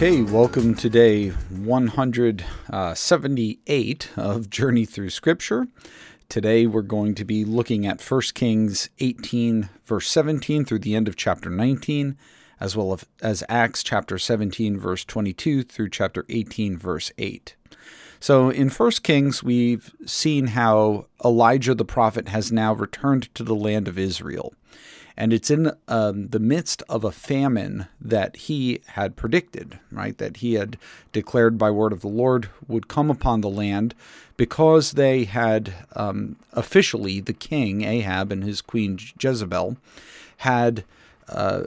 Okay, welcome to day 178 of Journey Through Scripture. Today we're going to be looking at 1 Kings 18, verse 17 through the end of chapter 19, as well as Acts chapter 17, verse 22 through chapter 18, verse 8. So in 1 Kings, we've seen how Elijah the prophet has now returned to the land of Israel and it's in um, the midst of a famine that he had predicted, right? That he had declared by word of the Lord would come upon the land because they had um, officially, the king, Ahab, and his queen Jezebel, had. Uh,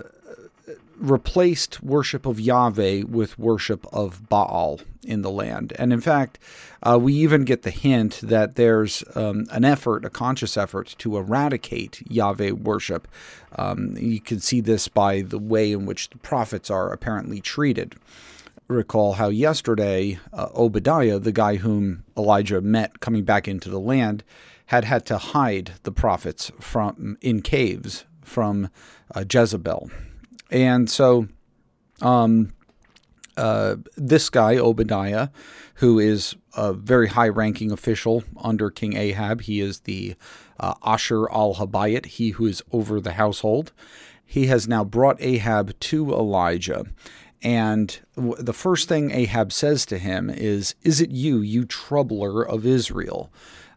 replaced worship of Yahweh with worship of Baal in the land. And in fact, uh, we even get the hint that there's um, an effort, a conscious effort, to eradicate Yahweh worship. Um, you can see this by the way in which the prophets are apparently treated. Recall how yesterday uh, Obadiah, the guy whom Elijah met coming back into the land, had had to hide the prophets from in caves from uh, Jezebel. And so um, uh, this guy, Obadiah, who is a very high ranking official under King Ahab, he is the uh, Asher al Habayit, he who is over the household. He has now brought Ahab to Elijah. And the first thing Ahab says to him is, Is it you, you troubler of Israel?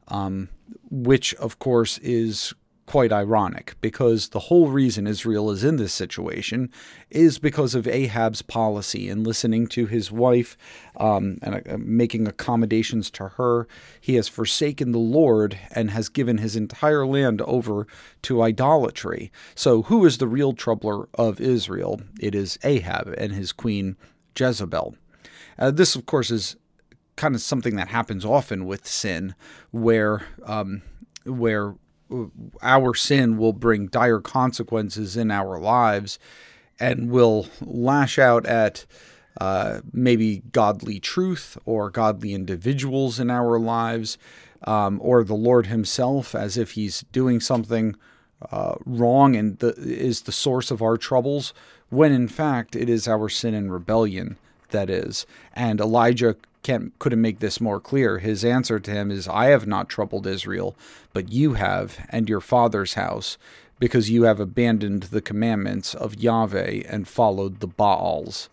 Um, which, of course, is quite ironic because the whole reason Israel is in this situation is because of Ahab's policy and listening to his wife um, and uh, making accommodations to her. He has forsaken the Lord and has given his entire land over to idolatry. So, who is the real troubler of Israel? It is Ahab and his queen Jezebel. Uh, this, of course, is kind of something that happens often with sin, where um, where our sin will bring dire consequences in our lives and will lash out at uh, maybe godly truth or godly individuals in our lives um, or the Lord Himself as if He's doing something uh, wrong and the, is the source of our troubles, when in fact it is our sin and rebellion that is. And Elijah can't couldn't make this more clear. His answer to him is, "I have not troubled Israel, but you have, and your father's house, because you have abandoned the commandments of Yahweh and followed the Baals."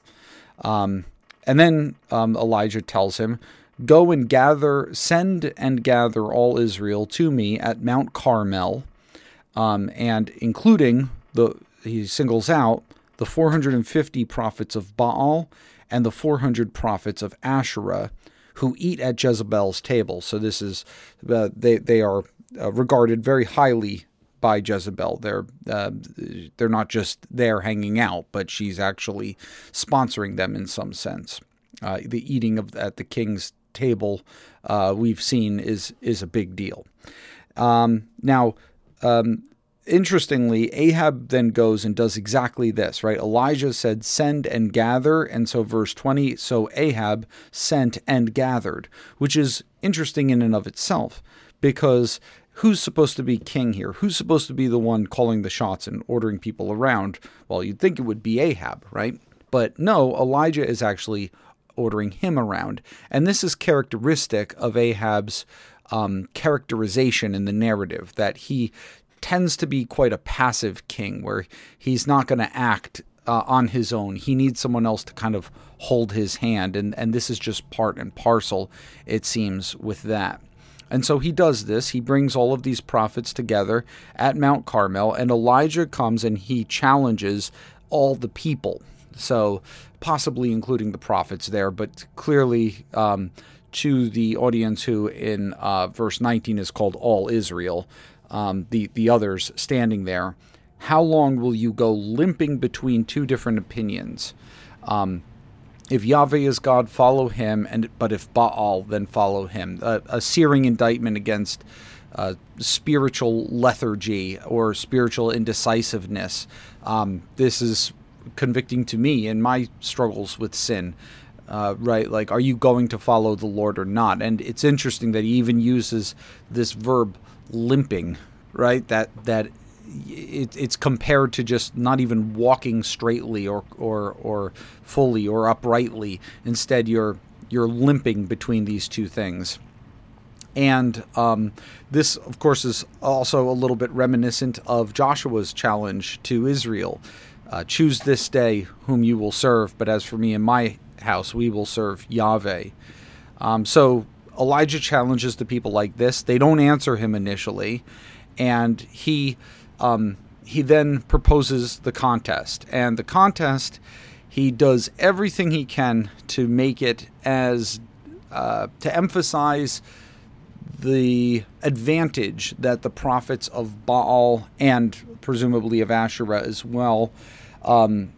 Um, and then um, Elijah tells him, "Go and gather, send and gather all Israel to me at Mount Carmel, um, and including the he singles out the 450 prophets of Baal and the 400 prophets of Asherah who eat at Jezebel's table. So this is uh, they they are uh, regarded very highly by Jezebel. They're uh, they're not just there hanging out, but she's actually sponsoring them in some sense. Uh, the eating of at the king's table uh, we've seen is is a big deal. Um, now, um, interestingly, Ahab then goes and does exactly this, right? Elijah said, send and gather. And so, verse 20, so Ahab sent and gathered, which is interesting in and of itself because who's supposed to be king here? Who's supposed to be the one calling the shots and ordering people around? Well, you'd think it would be Ahab, right? But no, Elijah is actually ordering him around. And this is characteristic of Ahab's um, characterization in the narrative that he tends to be quite a passive king where he's not going to act uh, on his own. He needs someone else to kind of hold his hand, and, and this is just part and parcel, it seems, with that. And so he does this. He brings all of these prophets together at Mount Carmel, and Elijah comes and he challenges all the people. So, possibly including the prophets there, but clearly um, to the audience who in uh, verse 19 is called all Israel um, the the others standing there. How long will you go limping between two different opinions? Um, if Yahweh is God, follow him, and but if Baal, then follow him. A, a searing indictment against uh, spiritual lethargy or spiritual indecisiveness. Um, this is convicting to me in my struggles with sin. Uh, right? Like, are you going to follow the Lord or not? And it's interesting that he even uses this verb limping, right? That that it, it's compared to just not even walking straightly or or or fully or uprightly. Instead, you're you're limping between these two things. And um, this, of course, is also a little bit reminiscent of Joshua's challenge to Israel uh, Choose this day whom you will serve, but as for me and my house, we will serve Yahweh. Um, so Elijah challenges the people like this. They don't answer him initially, and he um, he then proposes the contest. And the contest, he does everything he can to make it as uh, to emphasize the advantage that the prophets of Baal and presumably of Asherah as well um,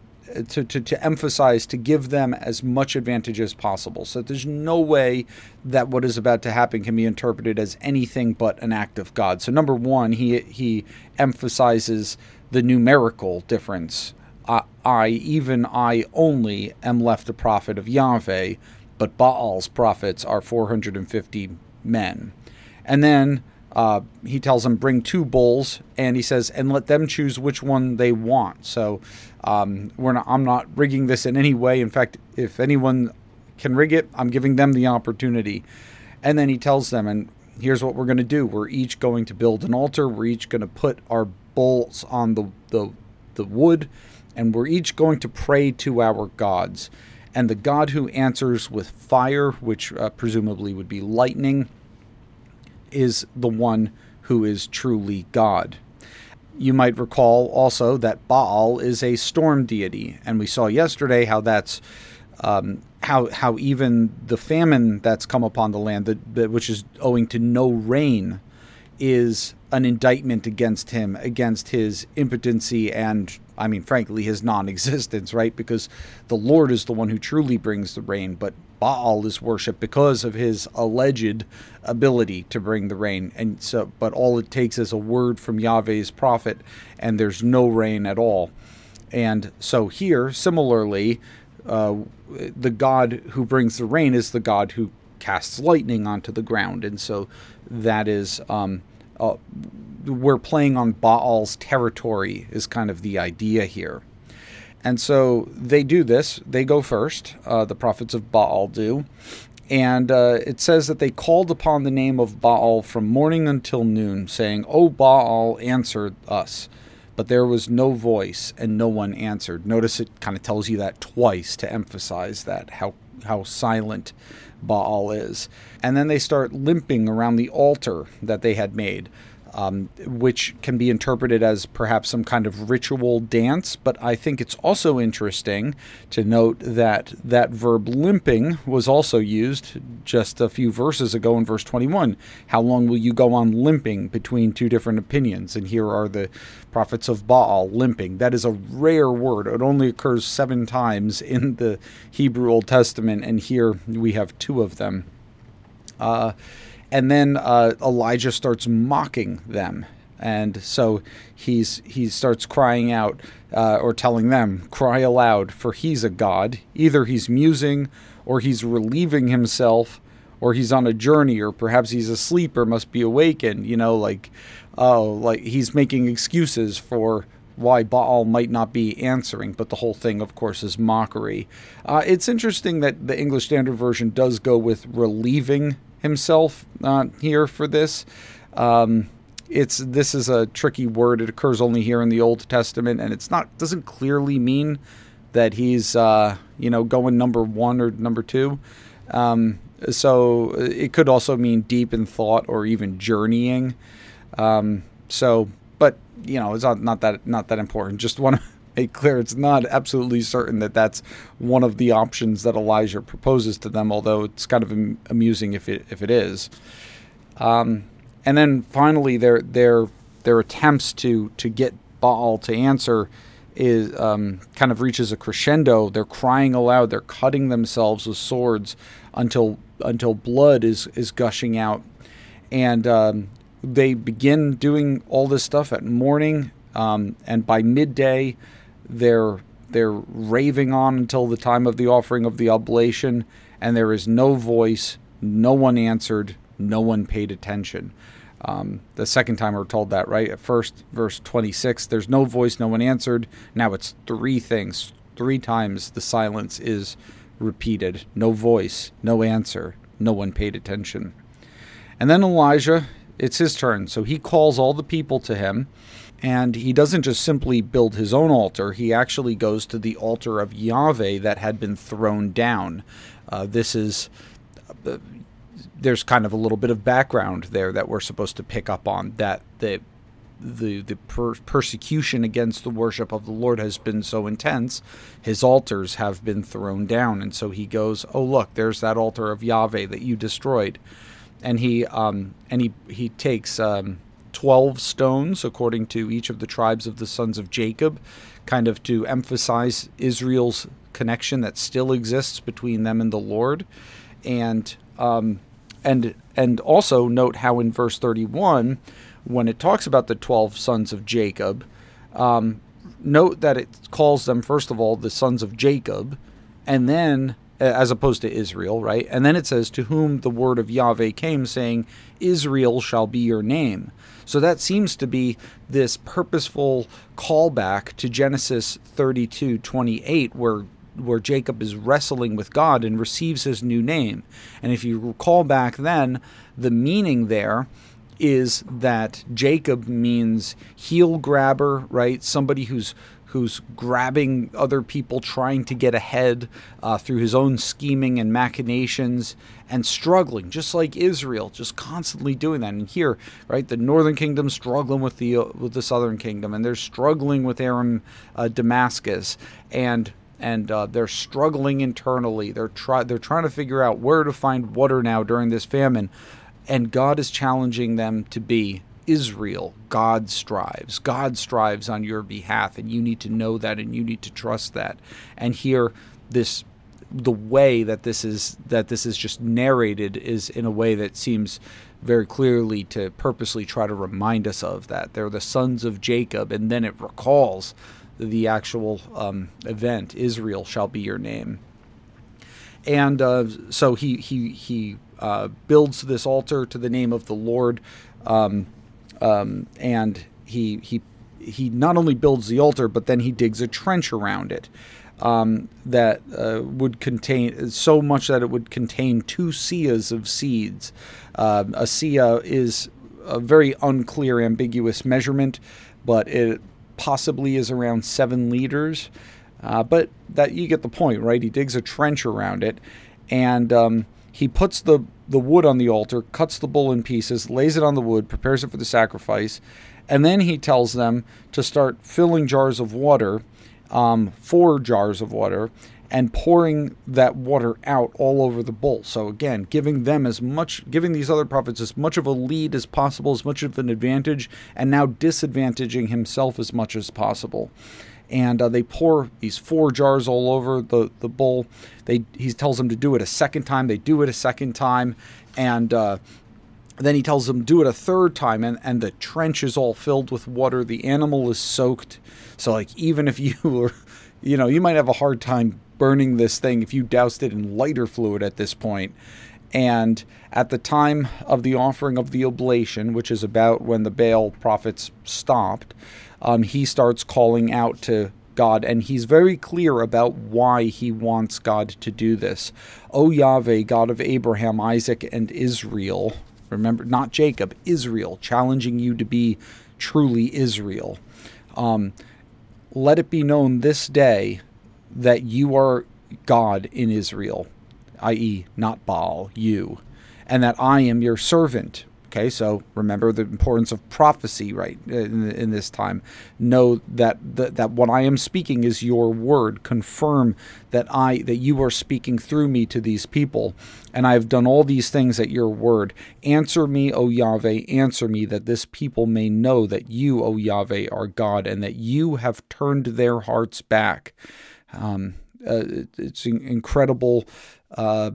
to, to, to emphasize, to give them as much advantage as possible. So there's no way that what is about to happen can be interpreted as anything but an act of God. So number one, he he emphasizes the numerical difference. I, I even I only am left a prophet of Yahweh, but Baal's prophets are 450 men. And then uh, he tells them bring two bulls, and he says, and let them choose which one they want. So um, we're not, I'm not rigging this in any way. In fact, if anyone can rig it, I'm giving them the opportunity. And then he tells them, and here's what we're going to do: we're each going to build an altar. We're each going to put our bolts on the the the wood, and we're each going to pray to our gods. And the God who answers with fire, which uh, presumably would be lightning, is the one who is truly God. You might recall also that Baal is a storm deity, and we saw yesterday how that's um, how how even the famine that's come upon the land, that, that, which is owing to no rain, is an indictment against him, against his impotency and, I mean, frankly, his non existence, right? Because the Lord is the one who truly brings the rain, but Baal is worshipped because of his alleged ability to bring the rain. And so, but all it takes is a word from Yahweh's prophet, and there's no rain at all. And so here, similarly, uh, the God who brings the rain is the God who casts lightning onto the ground, and so that is um, uh, we're playing on Baal's territory is kind of the idea here. And so they do this. They go first. Uh, the prophets of Baal do. And uh, it says that they called upon the name of Baal from morning until noon, saying, O Baal, answer us. But there was no voice, and no one answered. Notice it kind of tells you that twice to emphasize that, how, how silent Baal is. And then they start limping around the altar that they had made um, which can be interpreted as perhaps some kind of ritual dance. But I think it's also interesting to note that that verb limping was also used just a few verses ago in verse 21. How long will you go on limping between two different opinions? And here are the prophets of Baal limping. That is a rare word. It only occurs seven times in the Hebrew Old Testament, and here we have two of them. Uh, and then uh, Elijah starts mocking them, and so he's he starts crying out uh, or telling them, "Cry aloud, for he's a god. Either he's musing, or he's relieving himself, or he's on a journey, or perhaps he's asleep or must be awakened. You know, like oh, like he's making excuses for." why Baal might not be answering, but the whole thing, of course, is mockery. Uh, it's interesting that the English Standard Version does go with relieving himself uh, here for this. Um, it's this is a tricky word. It occurs only here in the Old Testament, and it's not doesn't clearly mean that he's uh, you know going number one or number two. Um, so it could also mean deep in thought or even journeying. Um, so, but you know, it's not, not that not that important. Just want to make clear it's not absolutely certain that that's one of the options that Elijah proposes to them, although it's kind of amusing if it if it is. Um, and then finally, their their their attempts to to get Baal to answer is um, kind of reaches a crescendo. They're crying aloud. They're cutting themselves with swords until until blood is is gushing out, and um, they begin doing all this stuff at morning. Um, and by midday, they're they're raving on until the time of the offering of the oblation, and there is no voice, no one answered, no one paid attention. Um, the second time we're told that, right? At first, verse 26, there's no voice, no one answered. Now it's three things. Three times the silence is repeated no voice, no answer, no one paid attention. And then Elijah, it's his turn. So he calls all the people to him. And he doesn't just simply build his own altar, he actually goes to the altar of Yahweh that had been thrown down. Uh, this is uh, there's kind of a little bit of background there that we're supposed to pick up on that the the the per- persecution against the worship of the Lord has been so intense, his altars have been thrown down, and so he goes, "Oh look, there's that altar of Yahweh that you destroyed," and he um and he he takes um, twelve stones according to each of the tribes of the sons of Jacob, kind of to emphasize Israel's connection that still exists between them and the Lord, and um, and and also note how in verse 31 when it talks about the 12 sons of jacob um, note that it calls them first of all the sons of jacob and then Uh, as opposed to israel right and then it says to whom the word of yahweh came saying israel shall be your name so that seems to be this purposeful callback to genesis 32 28 where where Jacob is wrestling with God and receives his new name. And if you recall back then, the meaning there is that Jacob means heel grabber, right? Somebody who's who's grabbing other people, trying to get ahead uh, through his own scheming and machinations, and struggling, just like Israel, just constantly doing that. And here, right, the northern kingdom struggling with the uh, with the southern kingdom, and they're struggling with Aram uh, Damascus, and and uh, they're struggling internally. They're try they're trying to figure out where to find water now during this famine, and God is challenging them to be Israel. God strives. God strives on your behalf, and you need to know that, and you need to trust that. And here, this the way that this is that this is just narrated is in a way that seems very clearly to purposely try to remind us of that they're the sons of Jacob and then it recalls the actual um, event. Israel shall be your name. And uh, so he he he uh, builds this altar to the name of the Lord, um, um, and he he he not only builds the altar, but then he digs a trench around it um, that uh, would contain so much that it would contain two seahs of seeds. Uh, a seah is a very unclear, ambiguous measurement, but it possibly is around seven liters. Uh, but that you get the point, right? He digs a trench around it, and um, he puts the the wood on the altar, cuts the bull in pieces, lays it on the wood, prepares it for the sacrifice, and then he tells them to start filling jars of water, um, four jars of water, and pouring that water out all over the bull. So again, giving them as much, giving these other prophets as much of a lead as possible, as much of an advantage, and now disadvantaging himself as much as possible. And uh, they pour these four jars all over the the bull. They he tells them to do it a second time. They do it a second time, and uh, then he tells them do it a third time and, and the trench is all filled with water the animal is soaked so like even if you were you know you might have a hard time burning this thing if you doused it in lighter fluid at this point. And at the time of the offering of the oblation, which is about when the Baal prophets stopped, um, he starts calling out to God, and he's very clear about why he wants God to do this. O Yahweh, God of Abraham, Isaac, and Israel, remember, not Jacob, Israel, challenging you to be truly Israel. Um, let it be known this day that you are God in Israel, i.e., not Baal, you, and that I am your servant. Okay, so remember the importance of prophecy, right? In, in this time, know that, that that what I am speaking is your word. Confirm that I that you are speaking through me to these people, and I have done all these things at your word. Answer me, O Yahweh, answer me, that this people may know that you, O Yahweh, are God, and that you have turned their hearts back. Um, uh, it's incredible uh,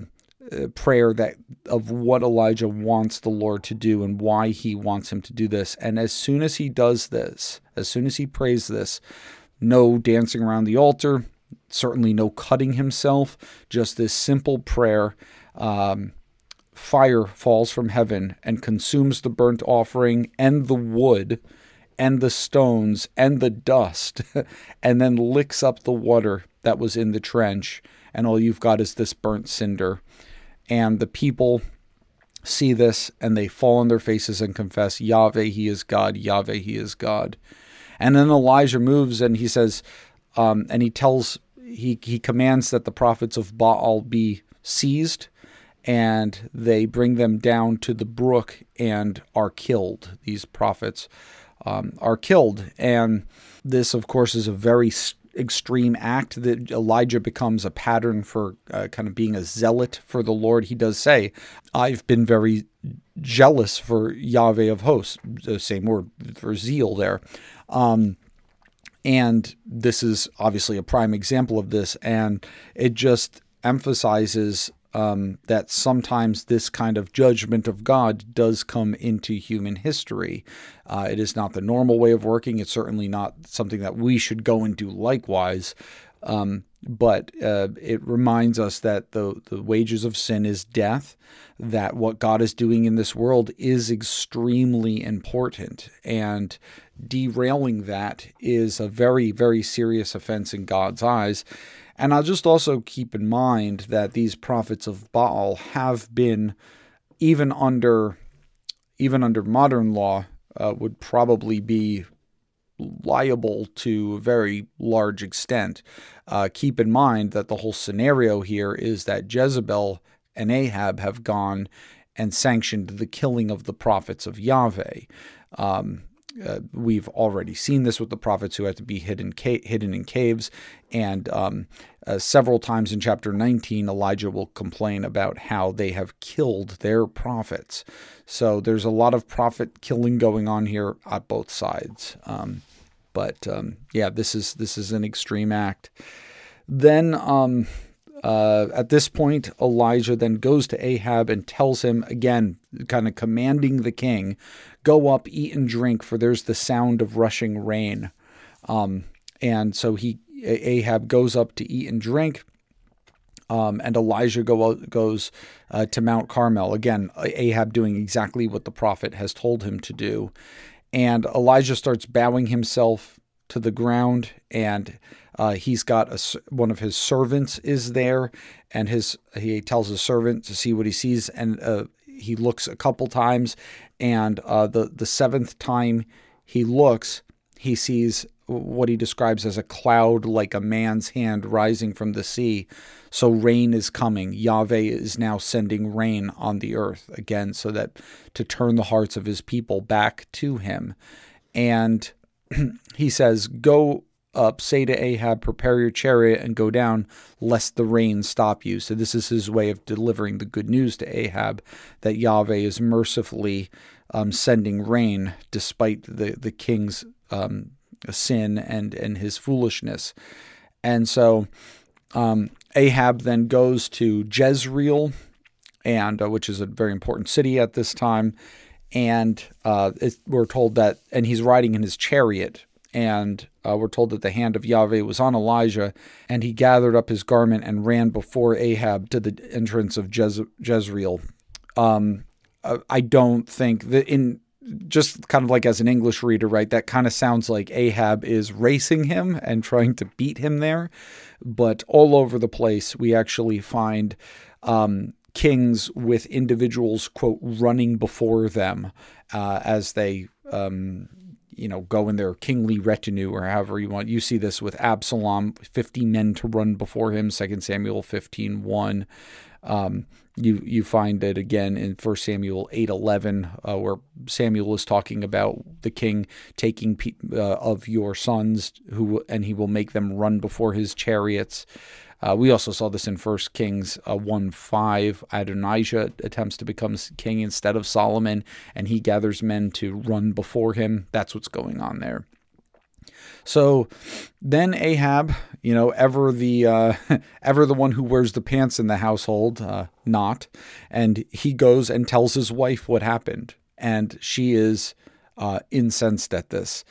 uh, prayer that of what Elijah wants the Lord to do and why he wants him to do this. And as soon as he does this, as soon as he prays this, no dancing around the altar, certainly no cutting himself, just this simple prayer. Um, fire falls from heaven and consumes the burnt offering and the wood and the stones and the dust, and then licks up the water that was in the trench, and all you've got is this burnt cinder. And the people see this and they fall on their faces and confess, Yahweh, He is God, Yahweh, He is God. And then Elijah moves and he says, um, and he tells, he, he commands that the prophets of Baal be seized and they bring them down to the brook and are killed. These prophets um, are killed. And this, of course, is a very extreme act that Elijah becomes a pattern for uh, kind of being a zealot for the Lord. He does say, I've been very jealous for Yahweh of hosts, the same word for zeal there. Um, and this is obviously a prime example of this. And it just emphasizes um, that sometimes this kind of judgment of God does come into human history. Uh, it is not the normal way of working. It's certainly not something that we should go and do likewise. Um, but uh, it reminds us that the, the wages of sin is death, that what God is doing in this world is extremely important. And derailing that is a very, very serious offense in God's eyes. And I'll just also keep in mind that these prophets of Baal have been, even under, even under modern law, uh, would probably be liable to a very large extent. Uh, keep in mind that the whole scenario here is that Jezebel and Ahab have gone and sanctioned the killing of the prophets of Yahweh. Um, uh, we've already seen this with the prophets who had to be hidden ca- hidden in caves, and um, uh, several times in chapter 19, Elijah will complain about how they have killed their prophets. So there's a lot of prophet killing going on here at both sides. Um, but um, yeah, this is this is an extreme act. Then um, uh, at this point, Elijah then goes to Ahab and tells him again, kind of commanding the king, "Go up, eat and drink, for there's the sound of rushing rain." Um, and so he Ahab goes up to eat and drink. Um, and Elijah go, goes uh, to Mount Carmel. Again, Ahab doing exactly what the prophet has told him to do. And Elijah starts bowing himself to the ground, and uh, he's got a, one of his servants is there, and his he tells his servant to see what he sees, and uh, he looks a couple times, and uh, the the seventh time he looks, he sees what he describes as a cloud like a man's hand rising from the sea. So rain is coming. Yahweh is now sending rain on the earth again, so that to turn the hearts of his people back to him. And he says, Go up, say to Ahab, prepare your chariot and go down, lest the rain stop you. So, this is his way of delivering the good news to Ahab that Yahweh is mercifully um, sending rain despite the, the king's um, sin and, and his foolishness. And so um, Ahab then goes to Jezreel, and uh, which is a very important city at this time. And uh, it, we're told that, and he's riding in his chariot. And uh, we're told that the hand of Yahweh was on Elijah, and he gathered up his garment and ran before Ahab to the entrance of Jez- Jezreel. Um, uh, I don't think that in just kind of like as an English reader, right, that kind of sounds like Ahab is racing him and trying to beat him there. But all over the place, we actually find um, kings with individuals, quote, running before them uh, as they. Um, you know, go in their kingly retinue or however you want. You see this with Absalom, 50 men to run before him, 2 Samuel 15 1. Um, you you find it again in 1 Samuel 8:11 uh, where Samuel is talking about the king taking pe- uh, of your sons who and he will make them run before his chariots. Uh, we also saw this in 1 Kings uh, 1 5. Adonijah attempts to become king instead of Solomon, and he gathers men to run before him. That's what's going on there. So then Ahab, you know, ever the uh, ever the one who wears the pants in the household, uh, not, and he goes and tells his wife what happened, and she is uh, incensed at this.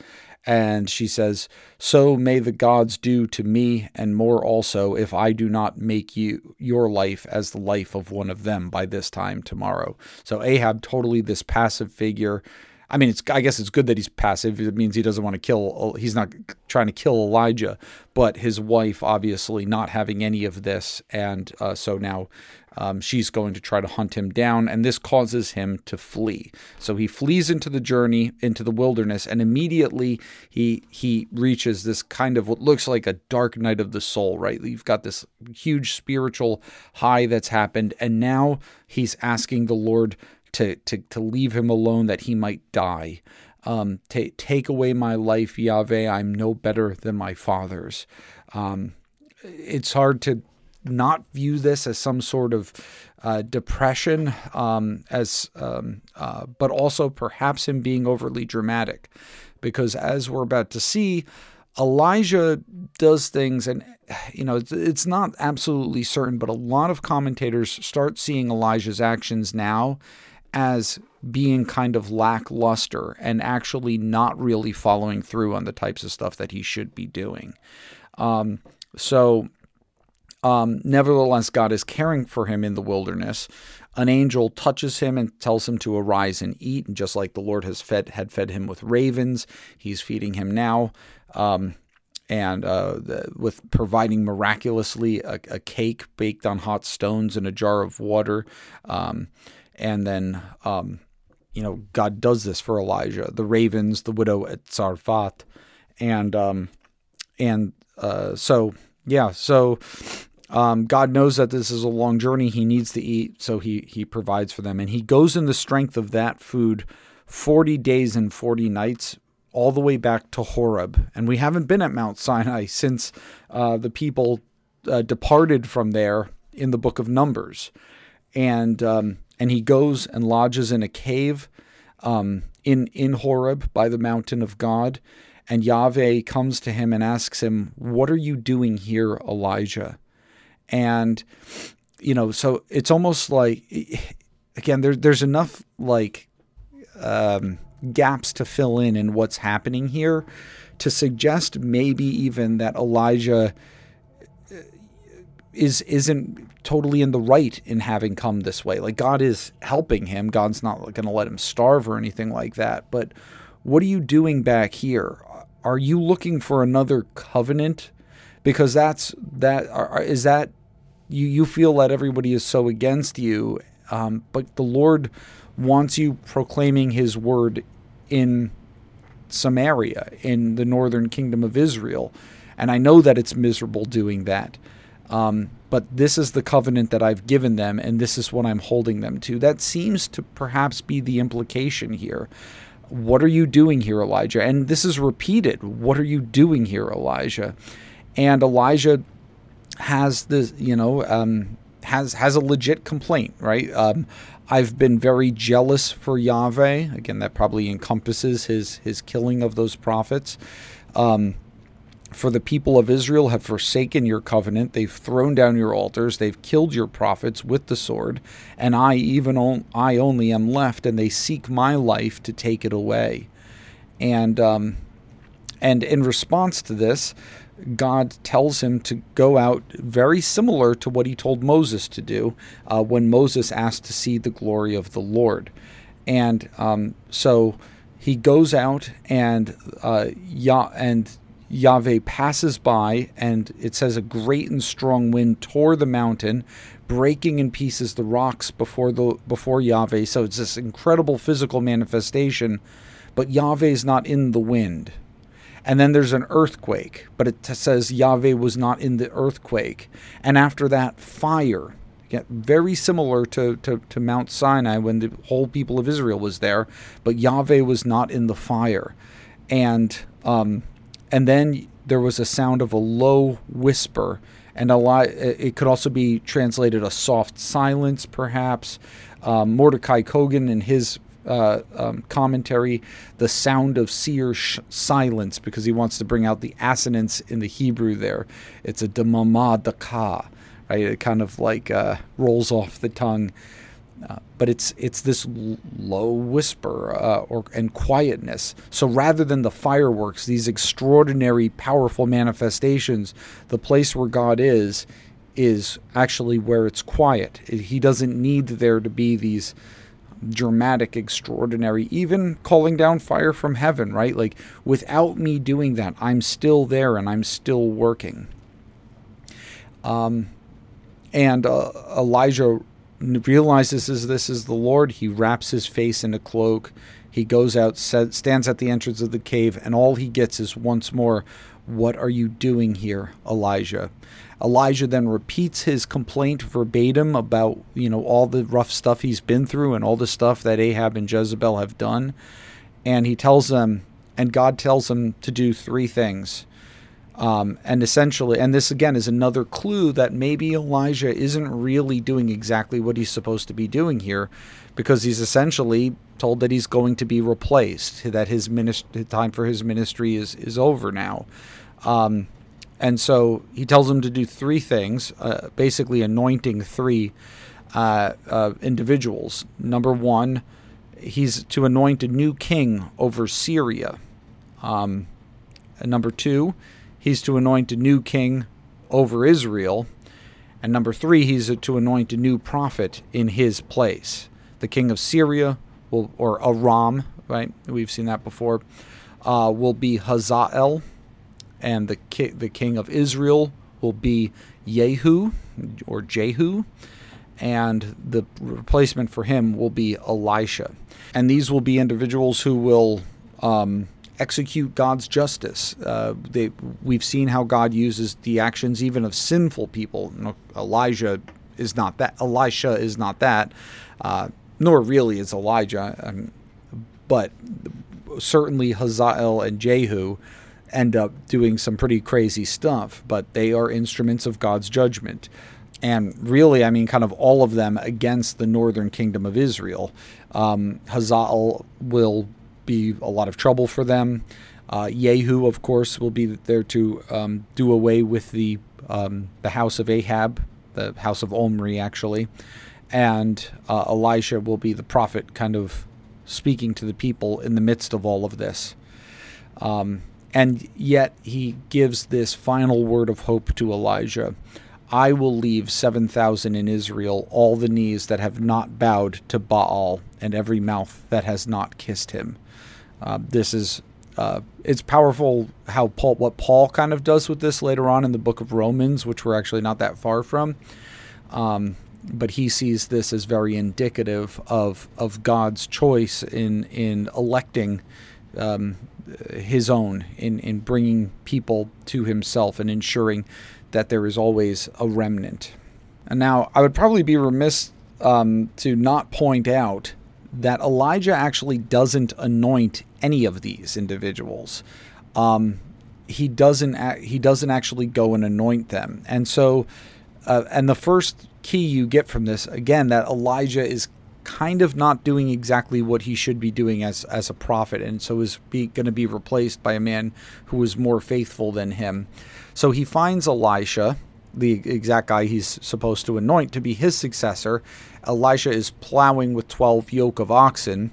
And she says, So may the gods do to me and more also if I do not make you your life as the life of one of them by this time tomorrow. So Ahab totally this passive figure. I mean, it's I guess it's good that he's passive. It means he doesn't want to kill. He's not trying to kill Elijah, but his wife obviously not having any of this, and uh, so now um, she's going to try to hunt him down, and this causes him to flee. So he flees into the journey, into the wilderness, and immediately he he reaches this kind of what looks like a dark night of the soul. Right, you've got this huge spiritual high that's happened, and now he's asking the Lord to to to leave him alone that he might die. Um, t- take away my life, Yahweh. I'm no better than my fathers. Um, it's hard to not view this as some sort of uh, depression, um, as um, uh, but also perhaps him being overly dramatic, because as we're about to see, Elijah does things, and you know it's, not absolutely certain, but a lot of commentators start seeing Elijah's actions now as being kind of lackluster and actually not really following through on the types of stuff that he should be doing. Um, so um, nevertheless, God is caring for him in the wilderness. An angel touches him and tells him to arise and eat. And just like the Lord has fed had fed him with ravens, he's feeding him now, um, and uh, the, with providing miraculously a, a, cake baked on hot stones and a jar of water. Um, and then, um, you know, God does this for Elijah, the ravens, the widow at Zarephath, and um, and uh, so yeah, so um, God knows that this is a long journey. He needs to eat, so he he provides for them, and he goes in the strength of that food, forty days and forty nights, all the way back to Horeb. And we haven't been at Mount Sinai since uh, the people uh, departed from there in the Book of Numbers, and um, and he goes and lodges in a cave um, in in Horeb by the mountain of God. And Yahweh comes to him and asks him, What are you doing here, Elijah? And you know so it's almost like again there, there's enough like um, gaps to fill in in what's happening here to suggest maybe even that Elijah uh, is isn't totally in the right in having come this way. Like God is helping him. God's not going to let him starve or anything like that. But what are you doing back here? Are you looking for another covenant? Because that's that are, is that you you feel that everybody is so against you, um, but the Lord wants you proclaiming His word in Samaria, in the northern kingdom of Israel, and I know that it's miserable doing that. Um, but this is the covenant that I've given them, and this is what I'm holding them to. That seems to perhaps be the implication here. What are you doing here, Elijah? And this is repeated. What are you doing here, Elijah? And Elijah has this, you know, um, has has a legit complaint, right? Um, I've been very jealous for Yahweh. Again, that probably encompasses his his killing of those prophets. Um, for the people of Israel have forsaken your covenant. They've thrown down your altars. They've killed your prophets with the sword. And I, even on, I only am left, and they seek my life to take it away. And um, and in response to this, God tells him to go out very similar to what he told Moses to do uh, when Moses asked to see the glory of the Lord. And um, so he goes out and uh, Yah- and Yahweh passes by, and it says a great and strong wind tore the mountain, breaking in pieces the rocks before the before Yahweh. So it's this incredible physical manifestation, but Yahweh is not in the wind. And then there's an earthquake, but it says Yahweh was not in the earthquake. And after that, fire. Very similar to, to, to Mount Sinai when the whole people of Israel was there, but Yahweh was not in the fire. And um, and then there was a sound of a low whisper, and a lot. It could also be translated a soft silence, perhaps. Um, Mordecai Cogan in his uh, um, commentary, the sound of seer sh- silence, because he wants to bring out the assonance in the Hebrew there. It's a demama daka, right? It kind of like uh, rolls off the tongue. Uh, but it's it's this l- low whisper uh, or and quietness. So rather than the fireworks, these extraordinary, powerful manifestations, the place where God is is actually where it's quiet. He doesn't need there to be these dramatic, extraordinary, even calling down fire from heaven, right? Like without me doing that, I'm still there and I'm still working. Um, and uh, Elijah realizes as this is the Lord. He wraps his face in a cloak. He goes out, stands at the entrance of the cave, and all he gets is once more, What are you doing here, Elijah? Elijah then repeats his complaint verbatim about, you know, all the rough stuff he's been through and all the stuff that Ahab and Jezebel have done. And he tells them, and God tells him to do three things. Um, and essentially, and this again is another clue that maybe Elijah isn't really doing exactly what he's supposed to be doing here, because he's essentially told that he's going to be replaced, that his ministry, time for his ministry is is over now. Um, and so he tells him to do three things, uh, basically anointing three uh, uh, individuals. Number one, he's to anoint a new king over Syria. Um, number two, he's to anoint a new king over Israel. And number three, he's to anoint a new prophet in his place. The king of Syria will, or Aram, right? We've seen that before. Uh, will be Hazael and the ki- the king of Israel will be Yehu or Jehu, and the replacement for him will be Elisha. And these will be individuals who will um, execute God's justice. Uh, they, we've seen how God uses the actions even of sinful people. Elijah is not that. Elisha is not that, uh, nor really is Elijah. Um, but certainly Hazael and Jehu end up doing some pretty crazy stuff, but they are instruments of God's judgment. And really, I mean, kind of all of them against the northern kingdom of Israel. Um, Hazael will be a lot of trouble for them. Uh, Yehu, of course, will be there to um, do away with the um, the house of Ahab, the house of Omri, actually, and uh, Elisha will be the prophet, kind of speaking to the people in the midst of all of this. Um, and yet he gives this final word of hope to Elijah I will leave 7,000 in Israel, all the knees that have not bowed to Baal, and every mouth that has not kissed him. Uh, this is. Uh, it's powerful how Paul, what Paul kind of does with this later on in the book of Romans, which we're actually not that far from. Um, but he sees this as very indicative of of God's choice in in electing um, his own in, in bringing people to himself and ensuring that there is always a remnant. And now, I would probably be remiss um, to not point out that Elijah actually doesn't anoint any of these individuals. Um, he doesn't. He doesn't actually go and anoint them. And so, uh, and the first key you get from this again that Elijah is kind of not doing exactly what he should be doing as as a prophet, and so is going to be replaced by a man who is more faithful than him. So he finds Elisha, the exact guy he's supposed to anoint to be his successor. Elisha is plowing with twelve yoke of oxen,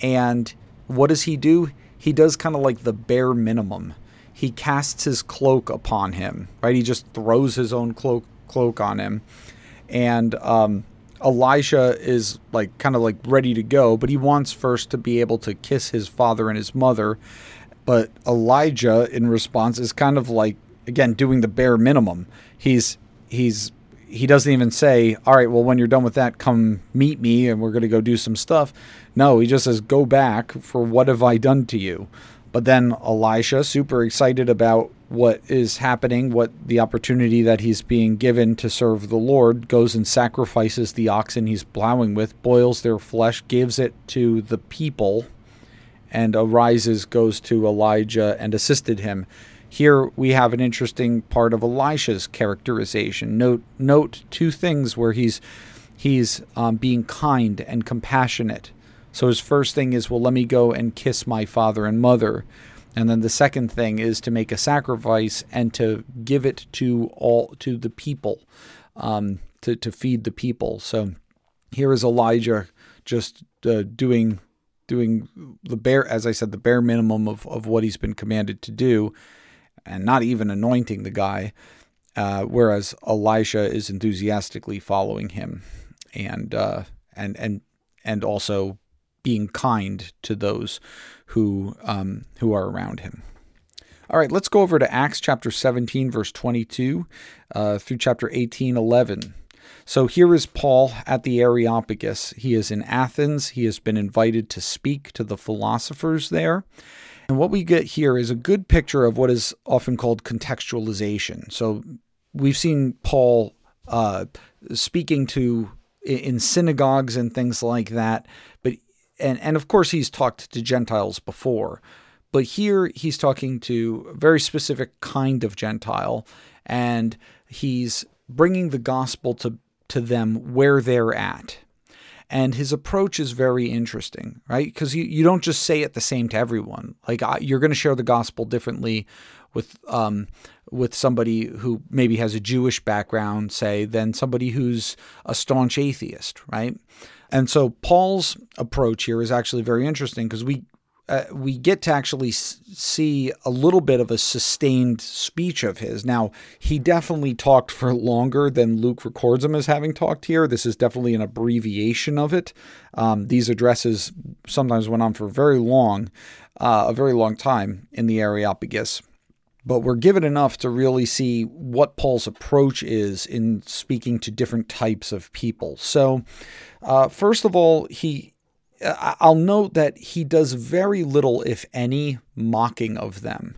and what does he do? He does kind of like the bare minimum. He casts his cloak upon him, right? He just throws his own cloak cloak on him, and um, Elisha is like kind of like ready to go, but he wants first to be able to kiss his father and his mother. But Elijah, in response, is kind of like again doing the bare minimum. He's he's he doesn't even say, "All right, well, when you're done with that, come meet me, and we're going to go do some stuff." No, he just says, "Go back for what have I done to you?" But then Elisha, super excited about what is happening, what the opportunity that he's being given to serve the Lord, goes and sacrifices the oxen he's plowing with, boils their flesh, gives it to the people, and arises, goes to Elijah and assisted him. Here we have an interesting part of Elisha's characterization. Note note two things where he's he's um, being kind and compassionate. So his first thing is, well, let me go and kiss my father and mother. And then the second thing is to make a sacrifice and to give it to all to the people, um, to to feed the people. So Here is Elijah just uh, doing doing the bare, as I said, the bare minimum of, of what he's been commanded to do, and not even anointing the guy. Uh, whereas Elisha is enthusiastically following him, and uh, and and and also being kind to those who um, who are around him. All right, let's go over to Acts chapter 17, verse 22 uh, through chapter 18, 11. So here is Paul at the Areopagus. He is in Athens. He has been invited to speak to the philosophers there. And what we get here is a good picture of what is often called contextualization. So we've seen Paul uh, speaking to in synagogues and things like that, but and and of course he's talked to Gentiles before, but here he's talking to a very specific kind of Gentile, and he's bringing the gospel to to them where they're at. And his approach is very interesting, right? Because you, you don't just say it the same to everyone. Like you're going to share the gospel differently with um, with somebody who maybe has a Jewish background, say, than somebody who's a staunch atheist, right? And so Paul's approach here is actually very interesting because we uh, we get to actually see a little bit of a sustained speech of his. Now, he definitely talked for longer than Luke records him as having talked here. This is definitely an abbreviation of it. Um, these addresses sometimes went on for very long, uh, a very long time in the Areopagus. But we're given enough to really see what Paul's approach is in speaking to different types of people. So, uh, first of all, he I'll note that he does very little, if any, mocking of them,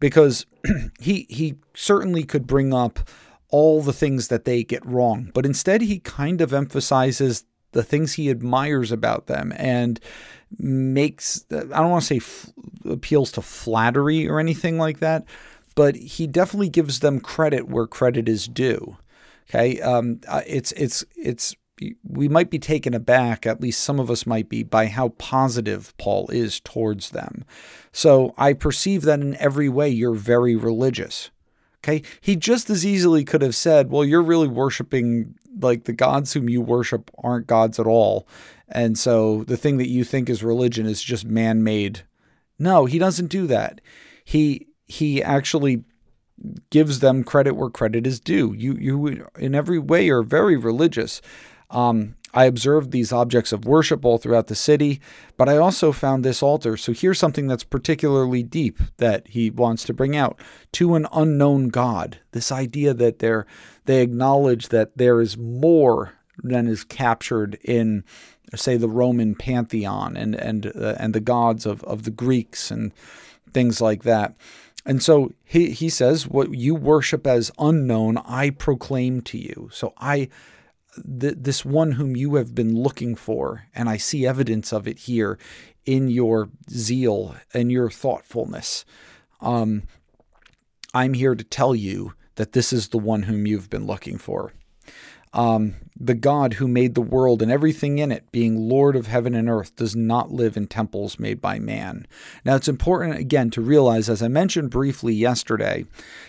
because he he certainly could bring up all the things that they get wrong, but instead he kind of emphasizes the things he admires about them and makes I don't want to say f- appeals to flattery or anything like that, but he definitely gives them credit where credit is due. Okay, um, uh, it's it's it's we might be taken aback, at least some of us might be, by how positive Paul is towards them. So I perceive that in every way you're very religious. Okay. He just as easily could have said, well, you're really worshiping like the gods whom you worship aren't gods at all. And so the thing that you think is religion is just man made. No, he doesn't do that. He he actually gives them credit where credit is due. You you in every way are very religious. Um, I observed these objects of worship all throughout the city, but I also found this altar. So here's something that's particularly deep that he wants to bring out to an unknown God. This idea that they they acknowledge that there is more than is captured in, say, the Roman pantheon and and uh, and the gods of of the Greeks and things like that. And so he he says, "What you worship as unknown, I proclaim to you." So I th- this one whom you have been looking for, and I see evidence of it here in your zeal and your thoughtfulness. Um, I'm here to tell you that this is the one whom you've been looking for. Um, the God who made the world and everything in it, being Lord of heaven and earth, does not live in temples made by man. Now, it's important again to realize, as I mentioned briefly yesterday,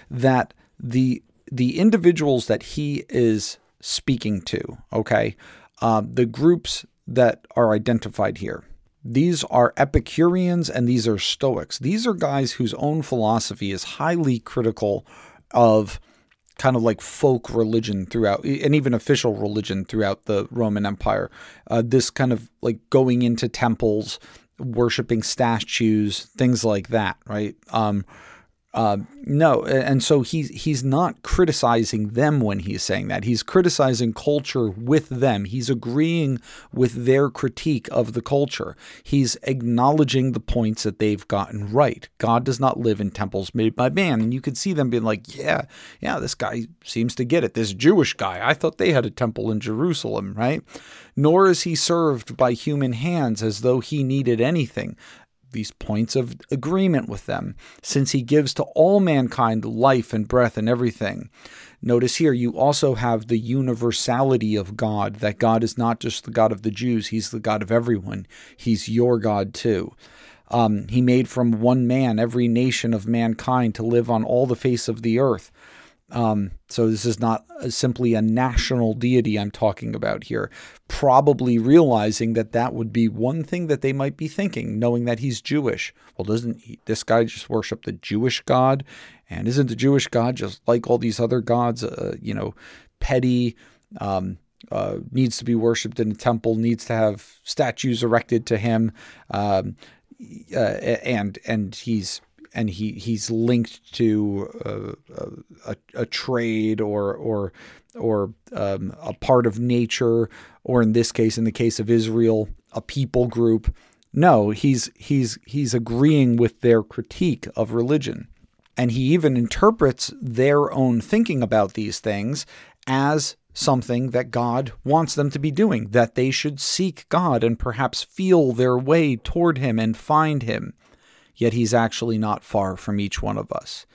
that the the individuals that he is speaking to, okay? Uh, the groups that are identified here. These are Epicureans and these are Stoics. These are guys whose own philosophy is highly critical of kind of like folk religion throughout, and even official religion throughout the Roman Empire. Uh, this kind of like going into temples, worshiping statues, things like that, right? Um, uh, no, and so he's he's not criticizing them when he's saying that. He's criticizing culture with them. He's agreeing with their critique of the culture. He's acknowledging the points that they've gotten right. God does not live in temples made by man, and you could see them being like, "Yeah, yeah, this guy seems to get it. This Jewish guy, I thought they had a temple in Jerusalem, right?" Nor is he served by human hands as though he needed anything these points of agreement with them, since he gives to all mankind life and breath and everything. Notice here, you also have the universality of God, that God is not just the God of the Jews, he's the God of everyone. He's your God too. Um, he made from one man every nation of mankind to live on all the face of the earth. Um, so this is not simply a national deity I'm talking about here. Probably realizing that that would be one thing that they might be thinking, knowing that he's Jewish. Well, doesn't he, this guy just worship the Jewish God? And isn't the Jewish God just like all these other gods? Uh, you know, petty. Um, uh, needs to be worshipped in a temple, needs to have statues erected to him, um, uh, and and he's and he he's linked to uh, a, a, trade or or or um, a part of nature, or in this case, in the case of Israel, a people group. No, he's he's he's agreeing with their critique of religion. And he even interprets their own thinking about these things as something that God wants them to be doing, that they should seek God and perhaps feel their way toward Him and find Him yet he's actually not far from each one of us.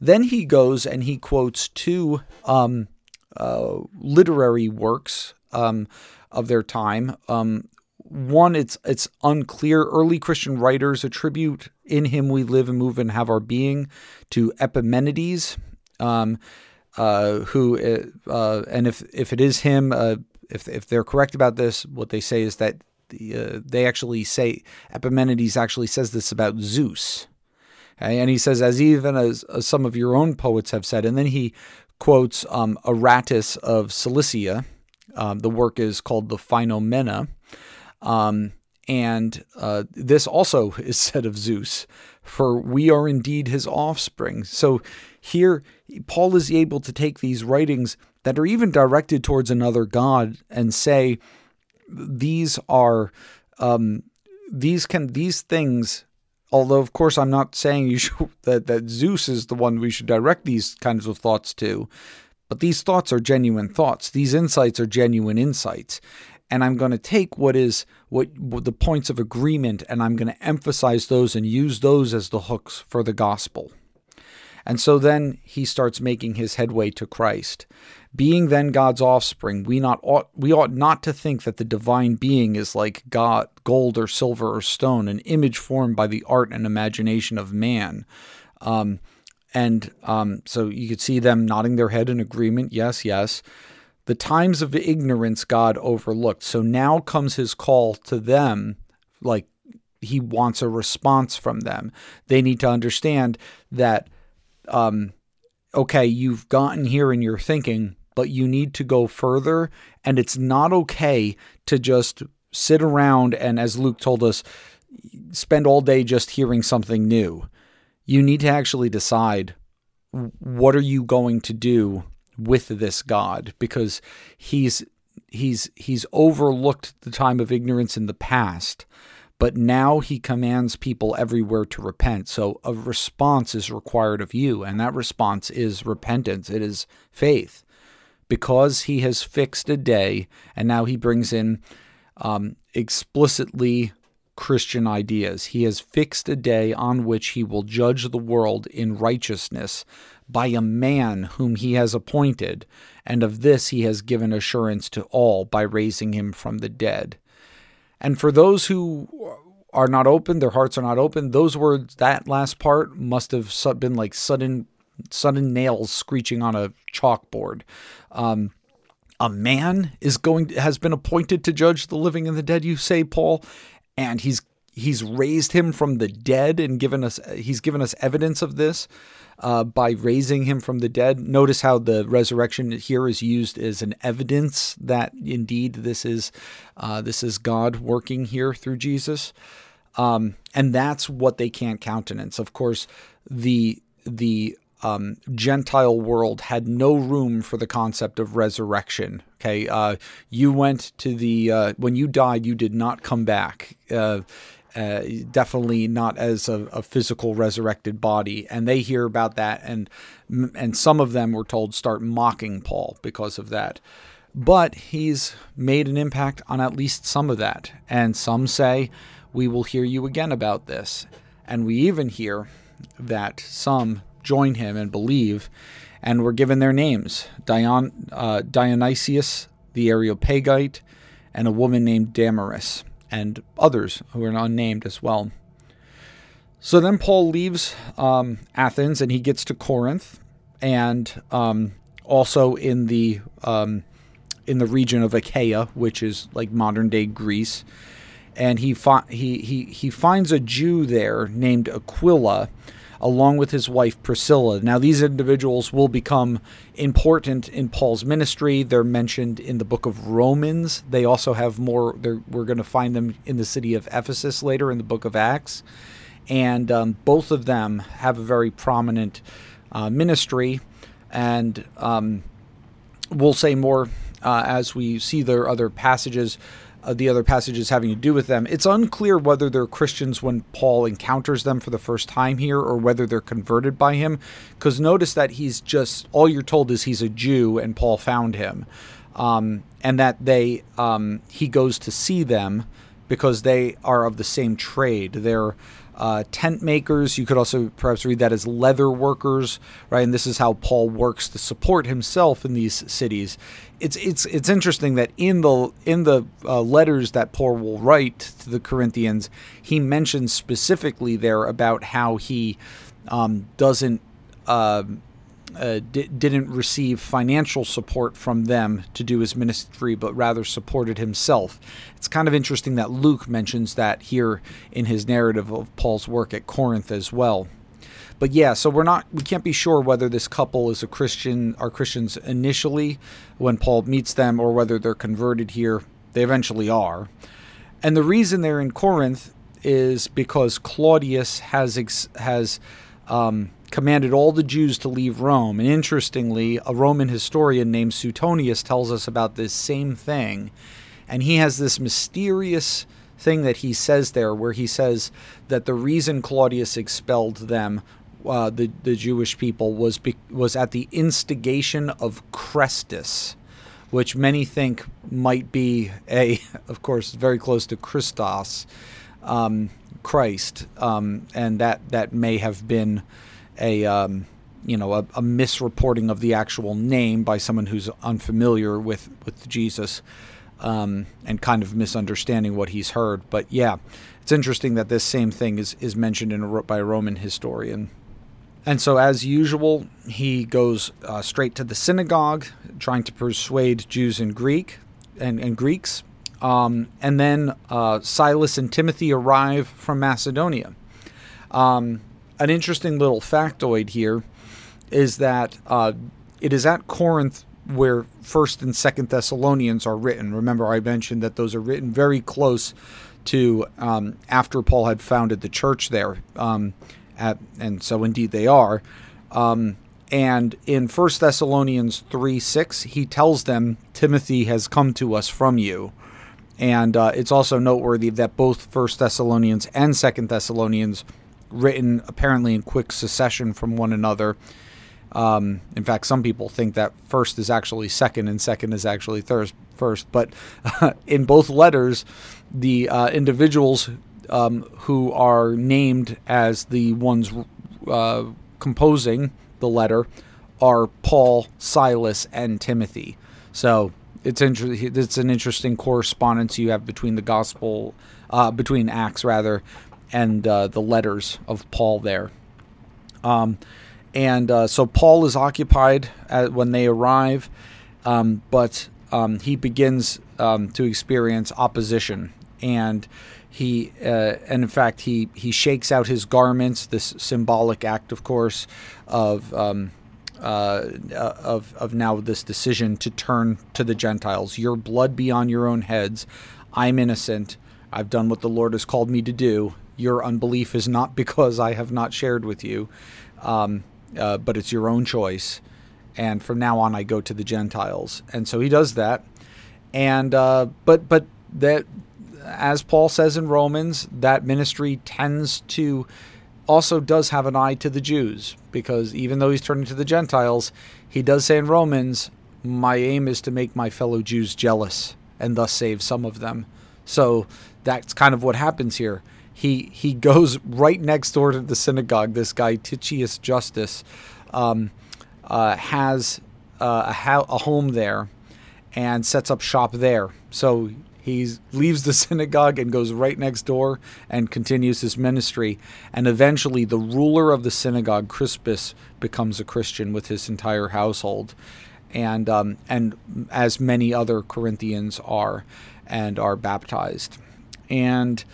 Then he goes and he quotes two um, uh, literary works um, of their time. Um, one, it's it's unclear. Early Christian writers attribute "In Him We Live and Move and Have Our Being" to Epimenides, um, uh, who uh, and if if it is him, uh, if if they're correct about this, what they say is that uh, they actually say Epimenides actually says this about Zeus. Okay? And he says, as even as, as, some of your own poets have said, and then he quotes um, Aratus of Cilicia. Um, the work is called the Phaenomena. Um, and uh, this also is said of Zeus, for we are indeed his offspring. So here, Paul is able to take these writings that are even directed towards another god and say, these are um, these can these things although of course I'm not saying you should, that that Zeus is the one we should direct these kinds of thoughts to, but these thoughts are genuine thoughts. These insights are genuine insights. And I'm going to take what is what, what the points of agreement and I'm going to emphasize those and use those as the hooks for the gospel. And so then he starts making his headway to Christ. Being then God's offspring, we not ought we ought not to think that the divine being is like God, gold or silver or stone, an image formed by the art and imagination of man. Um, and um, so you could see them nodding their head in agreement. Yes, yes. The times of ignorance God overlooked. So now comes his call to them, like he wants a response from them. They need to understand that, um, okay, you've gotten here in your thinking, but you need to go further. And it's not okay to just sit around and, as Luke told us, spend all day just hearing something new. You need to actually decide what are you going to do with this God because he's he's he's overlooked the time of ignorance in the past but now he commands people everywhere to repent so a response is required of you and that response is repentance it is faith because he has fixed a day, and now he brings in um, explicitly Christian ideas. He has fixed a day on which he will judge the world in righteousness by a man whom he has appointed, and of this he has given assurance to all by raising him from the dead. And for those who are not open, their hearts are not open, those words, that last part must have been like sudden sudden nails screeching on a chalkboard. Um, a man is going has been appointed to judge the living and the dead. You say, Paul, and he's he's raised him from the dead and given us he's given us evidence of this uh, by raising him from the dead. Notice how the resurrection here is used as an evidence that indeed this is uh, this is God working here through Jesus, um, and that's what they can't countenance. Of course, the the um, Gentile world had no room for the concept of resurrection. Okay, uh, you went to the uh, when you died, you did not come back. Uh, uh definitely not as a, a, physical resurrected body, and they hear about that, and and some of them were told start mocking Paul because of that. But he's made an impact on at least some of that, and some say we will hear you again about this, and we even hear that some join him and believe, and were given their names. Dion, uh, Dionysius the Areopagite, and a woman named Damaris, and others who are unnamed as well. So then Paul leaves um, Athens and he gets to Corinth, and um, also in the um, in the region of Achaia, which is like modern day Greece. And he, fi- he, he, he finds a Jew there named Aquila, along with his wife Priscilla. Now, these individuals will become important in Paul's ministry. They're mentioned in the book of Romans. They also have more, we're going to find them in the city of Ephesus later in the book of Acts. And um, both of them have a very prominent uh, ministry. And um, we'll say more uh, as we see their other passages, uh, the other passages having to do with them. It's unclear whether they're Christians when Paul encounters them for the first time here or whether they're converted by him. Because notice that he's just, all you're told is he's a Jew and Paul found him. Um, and that they um, he goes to see them because they are of the same trade. They're uh, tent makers. You could also perhaps read that as leather workers, right? And this is how Paul works to support himself in these cities. It's it's it's interesting that in the in the uh, letters that Paul will write to the Corinthians, he mentions specifically there about how he um, doesn't. Uh, uh, di- didn't receive financial support from them to do his ministry, but rather supported himself. It's kind of interesting that Luke mentions that here in his narrative of Paul's work at Corinth as well. But yeah, so we're not we can't be sure whether this couple is a Christian are Christians initially when Paul meets them or whether they're converted here. They eventually are. And the reason they're in Corinth is because Claudius has ex- has um, commanded all the Jews to leave Rome. And interestingly, a Roman historian named Suetonius tells us about this same thing. And he has this mysterious thing that he says there where he says that the reason Claudius expelled them uh, the the Jewish people was be, was at the instigation of Chrestus, which many think might be a, of course, very close to Christos, um, Christ, um, and that that may have been a um, you know a, a, misreporting of the actual name by someone who's unfamiliar with with Jesus um, and kind of misunderstanding what he's heard. But yeah, it's interesting that this same thing is is mentioned in a, by a Roman historian. And so, as usual, he goes uh, straight to the synagogue, trying to persuade Jews and Greek and, and Greeks. Um, and then uh, Silas and Timothy arrive from Macedonia. Um, an interesting little factoid here is that uh, it is at Corinth where First and Second Thessalonians are written. Remember, I mentioned that those are written very close to um, after Paul had founded the church there, um, at, and so indeed they are. Um, and in First Thessalonians three six, he tells them Timothy has come to us from you. And uh, it's also noteworthy that both First Thessalonians and Second Thessalonians written apparently in quick succession from one another. Um, in fact, some people think that first is actually second and second is actually third, first. But uh, in both letters, the uh, individuals um, who are named as the ones uh, composing the letter are Paul, Silas, and Timothy. So it's inter- it's an interesting correspondence you have between the gospel, uh, between Acts rather, and uh, the letters of Paul there. Um, and uh, so Paul is occupied at, when they arrive, um, but um, he begins um, to experience opposition, and he uh, and in fact he he shakes out his garments. This symbolic act, of course, of um, uh, of of now this decision to turn to the Gentiles. Your blood be on your own heads. I'm innocent. I've done what the Lord has called me to do your unbelief is not because I have not shared with you, um, uh, but it's your own choice. And from now on, I go to the Gentiles. And so he does that. And uh, but but that, as Paul says in Romans, that ministry tends to also does have an eye to the Jews because even though he's turning to the Gentiles, he does say in Romans, "My aim is to make my fellow Jews jealous and thus save some of them." So that's kind of what happens here he he goes right next door to the synagogue. This guy Titius Justus um, uh, has uh, a, a home there and sets up shop there. So He leaves the synagogue and goes right next door and continues his ministry. And eventually, the ruler of the synagogue, Crispus, becomes a Christian with his entire household, and um, and as many other Corinthians are, and are baptized. And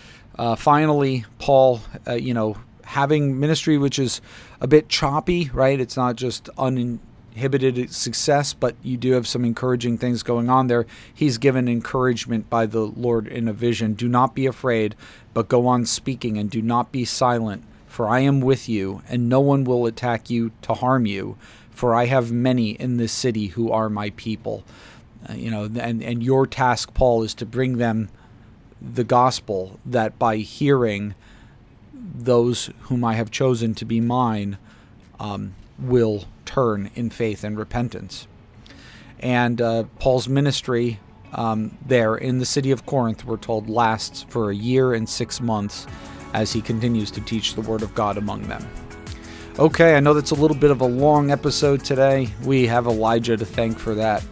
uh, finally, Paul, uh, you know, having ministry which is a bit choppy, right? It's not just uninhibited success, but you do have some encouraging things going on there. He's given encouragement by the Lord in a vision. Do not be afraid, but go on speaking and do not be silent, for I am with you, and no one will attack you to harm you, for I have many in this city who are my people. Uh, you know, and, and your task, Paul, is to bring them the gospel that by hearing those whom I have chosen to be mine um, will turn in faith and repentance. And uh, Paul's ministry um, there in the city of Corinth, we're told, lasts for a year and six months as he continues to teach the Word of God among them. Okay, I know that's a little bit of a long episode today. We have Elijah to thank for that.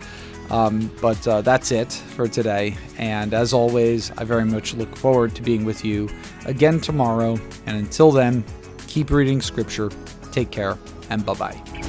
Um, but uh, that's it for today. And as always, I very much look forward to being with you again tomorrow. And until then, keep reading Scripture. Take care, and bye bye.